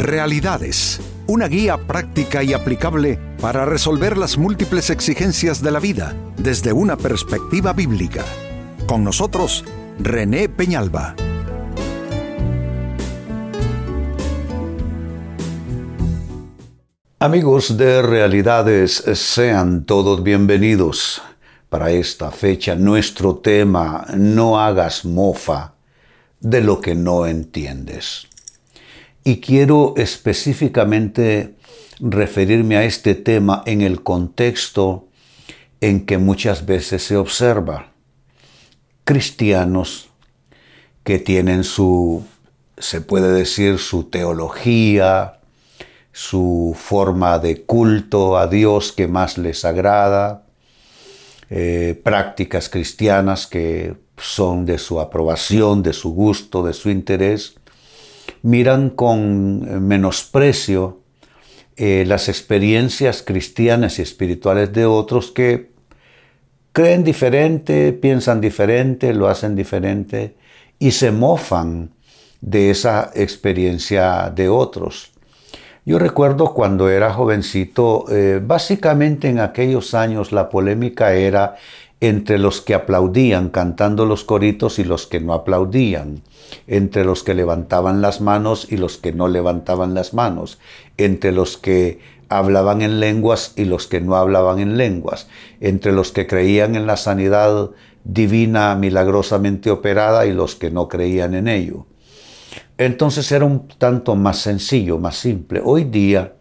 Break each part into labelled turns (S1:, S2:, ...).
S1: Realidades, una guía práctica y aplicable para resolver las múltiples exigencias de la vida desde una perspectiva bíblica. Con nosotros, René Peñalba.
S2: Amigos de Realidades, sean todos bienvenidos. Para esta fecha, nuestro tema, no hagas mofa de lo que no entiendes. Y quiero específicamente referirme a este tema en el contexto en que muchas veces se observa cristianos que tienen su, se puede decir, su teología, su forma de culto a Dios que más les agrada, eh, prácticas cristianas que son de su aprobación, de su gusto, de su interés, miran con menosprecio eh, las experiencias cristianas y espirituales de otros que creen diferente, piensan diferente, lo hacen diferente y se mofan de esa experiencia de otros. Yo recuerdo cuando era jovencito, eh, básicamente en aquellos años la polémica era entre los que aplaudían cantando los coritos y los que no aplaudían, entre los que levantaban las manos y los que no levantaban las manos, entre los que hablaban en lenguas y los que no hablaban en lenguas, entre los que creían en la sanidad divina milagrosamente operada y los que no creían en ello. Entonces era un tanto más sencillo, más simple. Hoy día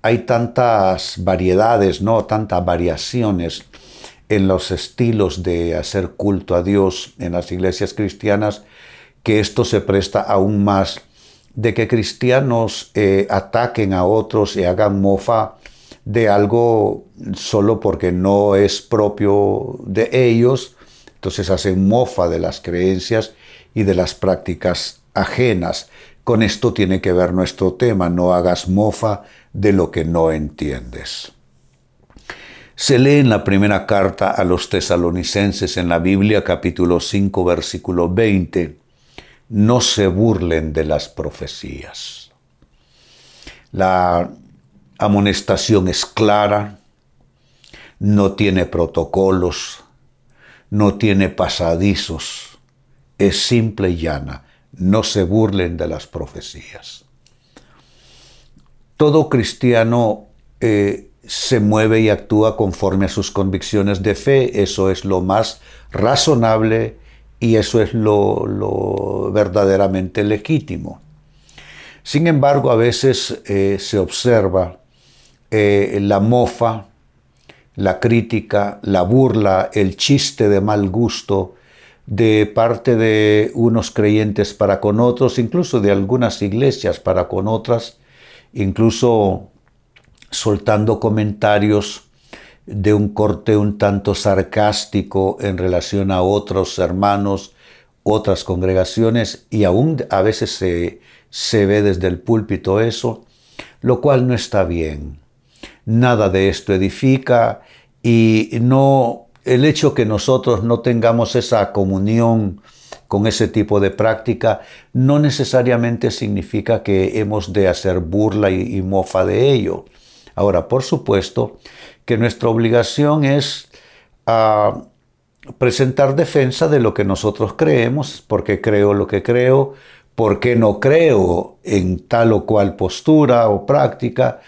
S2: hay tantas variedades, no tantas variaciones en los estilos de hacer culto a Dios en las iglesias cristianas, que esto se presta aún más de que cristianos eh, ataquen a otros y hagan mofa de algo solo porque no es propio de ellos, entonces hacen mofa de las creencias y de las prácticas ajenas. Con esto tiene que ver nuestro tema, no hagas mofa de lo que no entiendes. Se lee en la primera carta a los tesalonicenses en la Biblia capítulo 5 versículo 20, no se burlen de las profecías. La amonestación es clara, no tiene protocolos, no tiene pasadizos, es simple y llana, no se burlen de las profecías. Todo cristiano eh, se mueve y actúa conforme a sus convicciones de fe. Eso es lo más razonable y eso es lo, verdaderamente legítimo. Sin embargo, a veces eh, se observa eh, la mofa, la crítica, la burla, el chiste de mal gusto de parte de unos creyentes para con otros, incluso de algunas iglesias para con otras, incluso soltando comentarios de un corte un tanto sarcástico en relación a otros hermanos, otras congregaciones, y aún a veces se, se ve desde el púlpito eso, lo cual no está bien. Nada de esto edifica y no el hecho que nosotros no tengamos esa comunión con ese tipo de práctica no necesariamente significa que hemos de hacer burla y mofa de ello. Ahora, por supuesto que nuestra obligación es ah, presentar defensa de lo que nosotros creemos, porque creo lo que creo, porque no creo en tal o cual postura o práctica,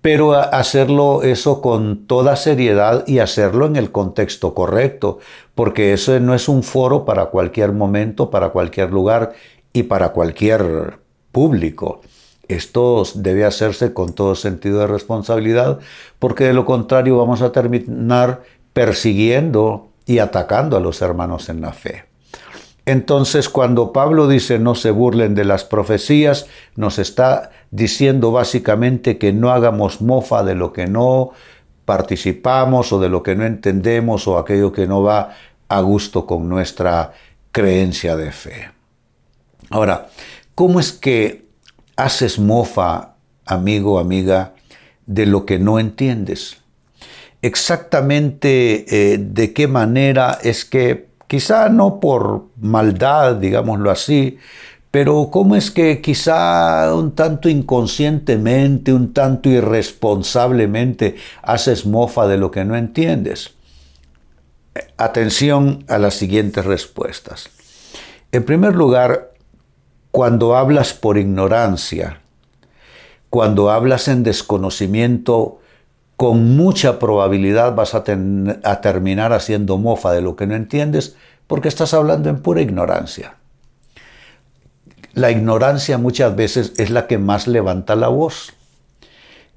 S2: pero hacerlo eso con toda seriedad y hacerlo en el contexto correcto, porque eso no es un foro para cualquier momento, para cualquier lugar y para cualquier público. Esto debe hacerse con todo sentido de responsabilidad, porque de lo contrario vamos a terminar persiguiendo y atacando a los hermanos en la fe. Entonces, cuando Pablo dice no se burlen de las profecías, nos está diciendo básicamente que no hagamos mofa de lo que no participamos o de lo que no entendemos o aquello que no va a gusto con nuestra creencia de fe. Ahora, ¿cómo es que haces mofa, amigo, amiga, de lo que no entiendes. Exactamente eh, de qué manera es que, quizá no por maldad, digámoslo así, Pero ¿cómo es que quizá un tanto inconscientemente, un tanto irresponsablemente haces mofa de lo que no entiendes? Atención a las siguientes respuestas. En primer lugar, cuando hablas por ignorancia, cuando hablas en desconocimiento, con mucha probabilidad vas a, terminar haciendo mofa de lo que no entiendes porque estás hablando en pura ignorancia. La ignorancia muchas veces es la que más levanta la voz.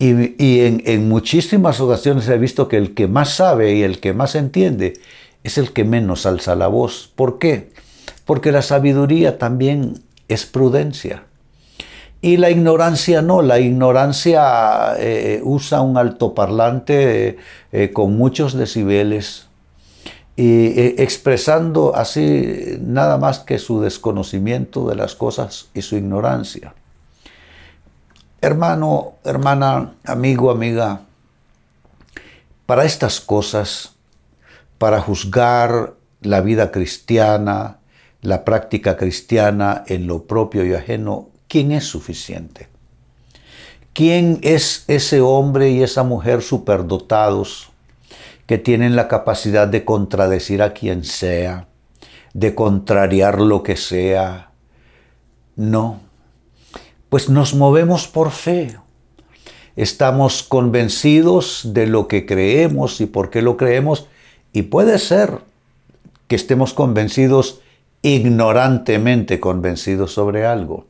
S2: Y, en, en muchísimas ocasiones he visto que el que más sabe y el que más entiende es el que menos alza la voz. ¿Por qué? Porque la sabiduría también es prudencia. Y la ignorancia no, la ignorancia eh, usa un altoparlante eh, con muchos decibeles y eh, expresando así nada más que su desconocimiento de las cosas y su ignorancia. Hermano, hermana, amigo, amiga, para estas cosas, para juzgar la vida cristiana, la práctica cristiana en lo propio y ajeno, ¿quién es suficiente? ¿Quién es ese hombre y esa mujer superdotados que tienen la capacidad de contradecir a quien sea, de contrariar lo que sea? No, pues nos movemos por fe. Estamos convencidos de lo que creemos y por qué lo creemos y puede ser que estemos convencidos ignorantemente convencidos sobre algo.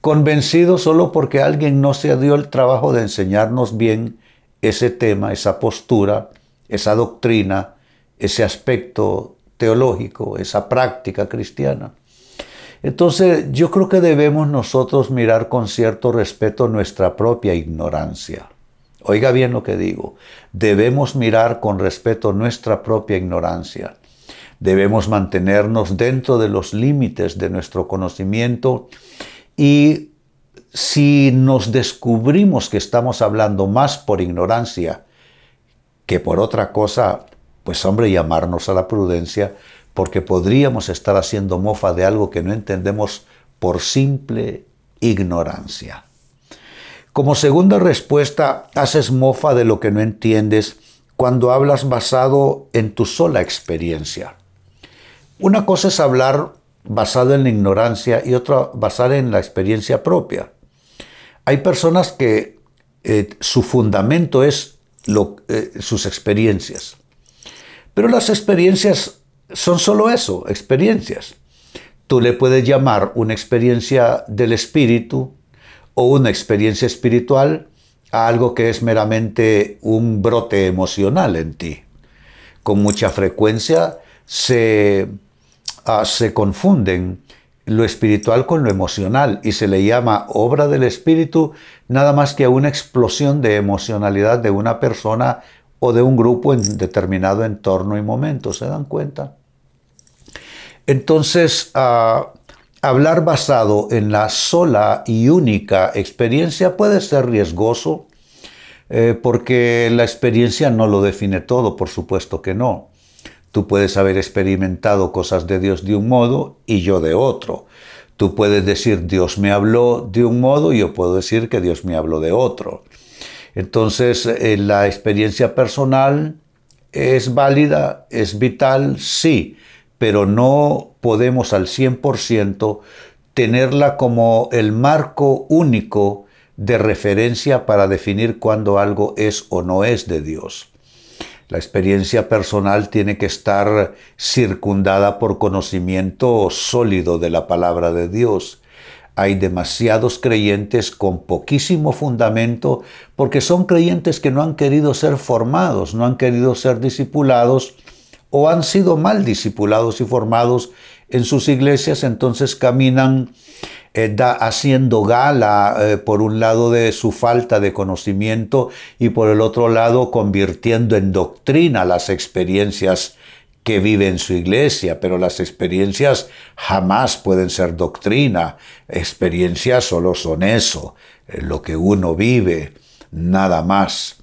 S2: Convencidos solo porque alguien no se dio el trabajo de enseñarnos bien ese tema, esa postura, esa doctrina, ese aspecto teológico, esa práctica cristiana. Entonces yo creo que debemos nosotros mirar con cierto respeto nuestra propia ignorancia. Oiga bien lo que digo, debemos mirar con respeto nuestra propia ignorancia. Debemos mantenernos dentro de los límites de nuestro conocimiento y si nos descubrimos que estamos hablando más por ignorancia que por otra cosa, pues hombre, llamarnos a la prudencia, porque podríamos estar haciendo mofa de algo que no entendemos por simple ignorancia. Como segunda respuesta, haces mofa de lo que no entiendes cuando hablas basado en tu sola experiencia. Una cosa es hablar basado en la ignorancia y otra basada en la experiencia propia. Hay personas que eh, su fundamento es eh, sus experiencias. Pero las experiencias son solo eso, experiencias. Tú le puedes llamar una experiencia del espíritu o una experiencia espiritual a algo que es meramente un brote emocional en ti. Con mucha frecuencia se Ah, se confunden lo espiritual con lo emocional y se le llama obra del espíritu nada más que una explosión de emocionalidad de una persona o de un grupo en determinado entorno y momento. ¿Se dan cuenta? Entonces, ah, hablar basado en la sola y única experiencia puede ser riesgoso eh, porque la experiencia no lo define todo, por supuesto que no. Tú puedes haber experimentado cosas de Dios de un modo y yo de otro. Tú puedes decir Dios me habló de un modo y yo puedo decir que Dios me habló de otro. Entonces, eh, la experiencia personal es válida, es vital, sí, pero no podemos al 100% tenerla como el marco único de referencia para definir cuándo algo es o no es de Dios. La experiencia personal tiene que estar circundada por conocimiento sólido de la palabra de Dios. Hay demasiados creyentes con poquísimo fundamento porque son creyentes que no han querido ser formados, no han querido ser discipulados o han sido mal discipulados y formados en sus iglesias, entonces caminan haciendo gala, eh, por un lado, de su falta de conocimiento y por el otro lado, convirtiendo en doctrina las experiencias que vive en su iglesia, pero las experiencias jamás pueden ser doctrina. Experiencias solo son eso, eh, lo que uno vive, nada más.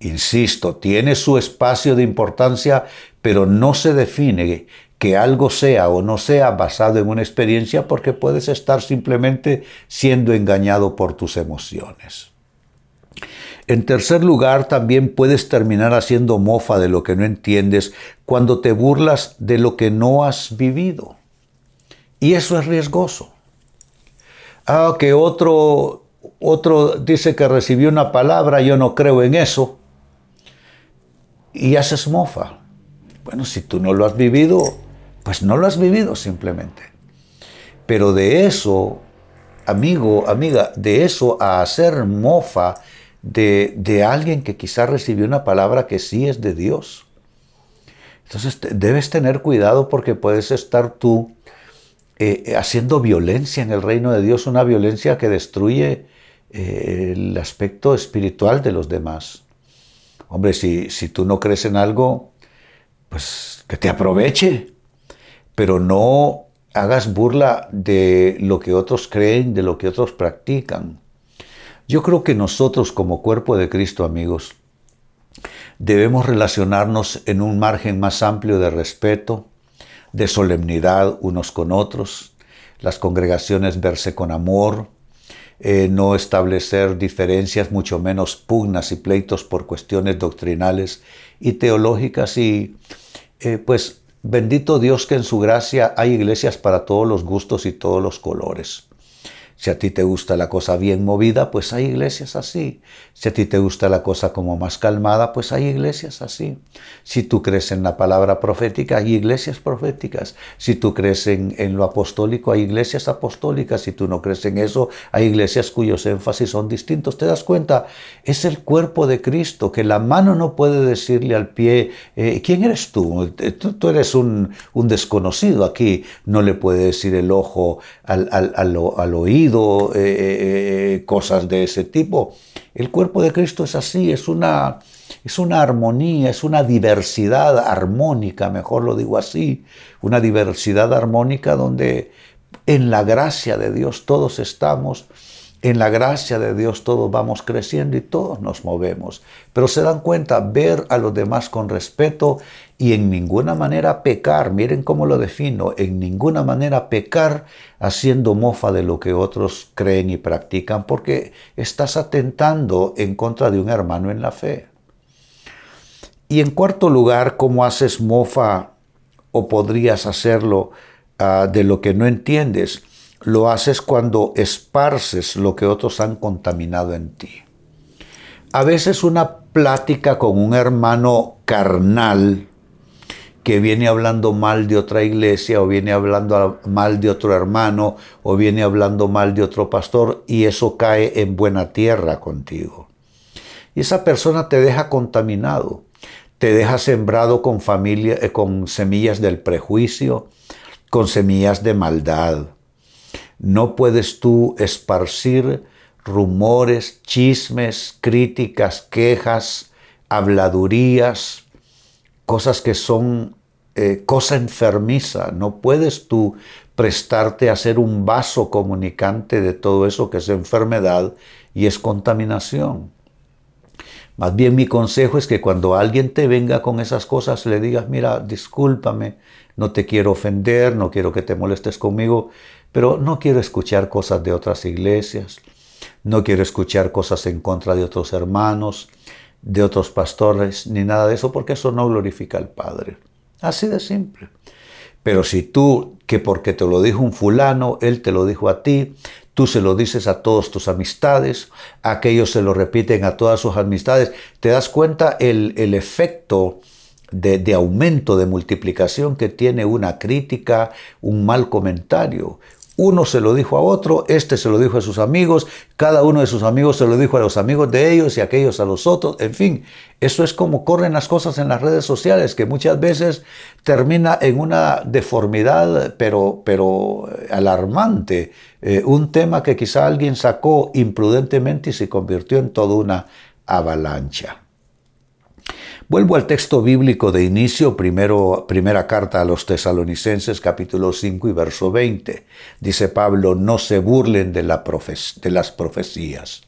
S2: Insisto, tiene su espacio de importancia, pero no se define que algo sea o no sea basado en una experiencia porque puedes estar simplemente siendo engañado por tus emociones. En tercer lugar, también puedes terminar haciendo mofa de lo que no entiendes cuando te burlas de lo que no has vivido. Y eso es riesgoso. Ah, que otro, otro dice que recibió una palabra, yo no creo en eso. Y haces mofa. Bueno, si tú no lo has vivido, pues no lo has vivido simplemente. Pero de eso, amigo, amiga, de eso a hacer mofa de, de alguien que quizás recibió una palabra que sí es de Dios. Entonces debes tener cuidado porque puedes estar tú eh, haciendo violencia en el reino de Dios, una violencia que destruye eh, el aspecto espiritual de los demás. Hombre, si, si tú no crees en algo, pues que te aproveche, pero no hagas burla de lo que otros creen, de lo que otros practican. Yo creo que nosotros como cuerpo de Cristo, amigos, debemos relacionarnos en un margen más amplio de respeto, de solemnidad unos con otros, las congregaciones verse con amor, eh, no establecer diferencias, mucho menos pugnas y pleitos por cuestiones doctrinales y teológicas y eh, pues Bendito Dios que en su gracia hay iglesias para todos los gustos y todos los colores. Si a ti te gusta la cosa bien movida, pues hay iglesias así. Si a ti te gusta la cosa como más calmada, pues hay iglesias así. Si tú crees en la palabra profética, hay iglesias proféticas. Si tú crees en, lo apostólico, hay iglesias apostólicas. Si tú no crees en eso, hay iglesias cuyos énfasis son distintos. ¿Te das cuenta? Es el cuerpo de Cristo, que la mano no puede decirle al pie, eh, ¿quién eres tú? tú? eres un, desconocido aquí. No le puede decir el ojo al, al oído eh, eh, eh, cosas de ese tipo. El cuerpo de Cristo es así, es una, es una armonía, es una diversidad armónica, mejor lo digo así, una diversidad armónica donde en la gracia de Dios todos estamos en la gracia de Dios todos vamos creciendo y todos nos movemos. Pero se dan cuenta, ver a los demás con respeto y en ninguna manera pecar, miren cómo lo defino, en ninguna manera pecar haciendo mofa de lo que otros creen y practican, porque estás atentando en contra de un hermano en la fe. Y en cuarto lugar, ¿cómo haces mofa o podrías hacerlo ah, de lo que no entiendes? Lo haces cuando esparces lo que otros han contaminado en ti. A veces una plática con un hermano carnal que viene hablando mal de otra iglesia o viene hablando mal de otro hermano o viene hablando mal de otro pastor y eso cae en buena tierra contigo. Y esa persona te deja contaminado, te deja sembrado con familia, eh, con semillas del prejuicio, con semillas de maldad. No puedes tú esparcir rumores, chismes, críticas, quejas, habladurías, cosas que son eh, cosa enfermiza. No puedes tú prestarte a ser un vaso comunicante de todo eso que es enfermedad y es contaminación. Más bien mi consejo es que cuando alguien te venga con esas cosas le digas, mira, discúlpame, no te quiero ofender, no quiero que te molestes conmigo, pero no quiero escuchar cosas de otras iglesias, no quiero escuchar cosas en contra de otros hermanos, de otros pastores, ni nada de eso, porque eso no glorifica al Padre. Así de simple. Pero si tú, que porque te lo dijo un fulano, él te lo dijo a ti, tú se lo dices a todas tus amistades, aquellos se lo repiten a todas sus amistades, te das cuenta el, el efecto de, de, aumento, de multiplicación que tiene una crítica, un mal comentario, uno se lo dijo a otro, este se lo dijo a sus amigos, cada uno de sus amigos se lo dijo a los amigos de ellos y aquellos a los otros. En fin, eso es como corren las cosas en las redes sociales, que muchas veces termina en una deformidad, pero, pero eh, alarmante. Eh, un tema que quizá alguien sacó imprudentemente y se convirtió en toda una avalancha. Vuelvo al texto bíblico de inicio, primera carta a los tesalonicenses, capítulo 5 y verso 20. Dice Pablo, no se burlen de, de las profecías.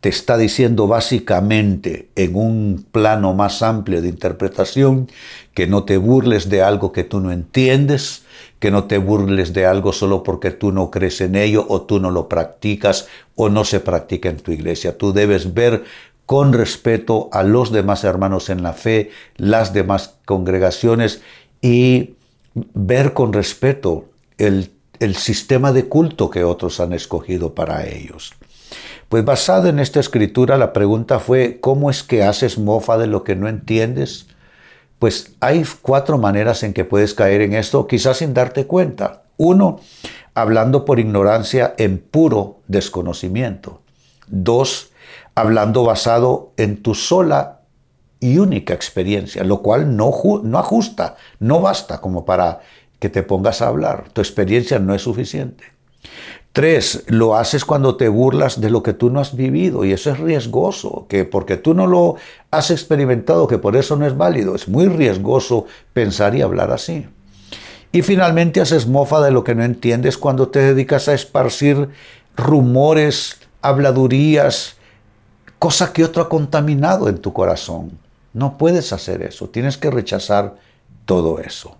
S2: te está diciendo básicamente en un plano más amplio de interpretación que no te burles de algo que tú no entiendes, que no te burles de algo solo porque tú no crees en ello o tú no lo practicas o no se practica en tu iglesia. Tú debes ver con respeto a los demás hermanos en la fe, las demás congregaciones y ver con respeto el, el sistema de culto que otros han escogido para ellos. Pues basado en esta escritura, la pregunta fue, ¿cómo es que haces mofa de lo que no entiendes? Pues hay cuatro maneras en que puedes caer en esto, quizás sin darte cuenta. Uno, hablando por ignorancia en puro desconocimiento. Dos, hablando basado en tu sola y única experiencia, lo cual no, no ajusta, no basta como para que te pongas a hablar. Tu experiencia no es suficiente. Tres, lo haces cuando te burlas de lo que tú no has vivido y eso es riesgoso, que porque tú no lo has experimentado, que por eso no es válido. Es muy riesgoso pensar y hablar así. Y finalmente haces mofa de lo que no entiendes cuando te dedicas a esparcir rumores, habladurías, cosa que otro ha contaminado en tu corazón. No puedes hacer eso, tienes que rechazar todo eso.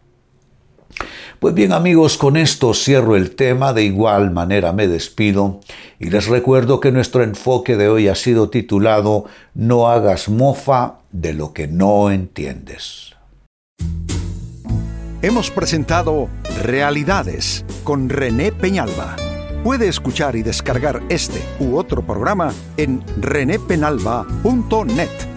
S2: Pues bien amigos, con esto cierro el tema, de igual manera me despido y les recuerdo que nuestro enfoque de hoy ha sido titulado No hagas mofa de lo que no entiendes.
S1: Hemos presentado Realidades con René Peñalba. Puede escuchar y descargar este u otro programa en renépenalba.net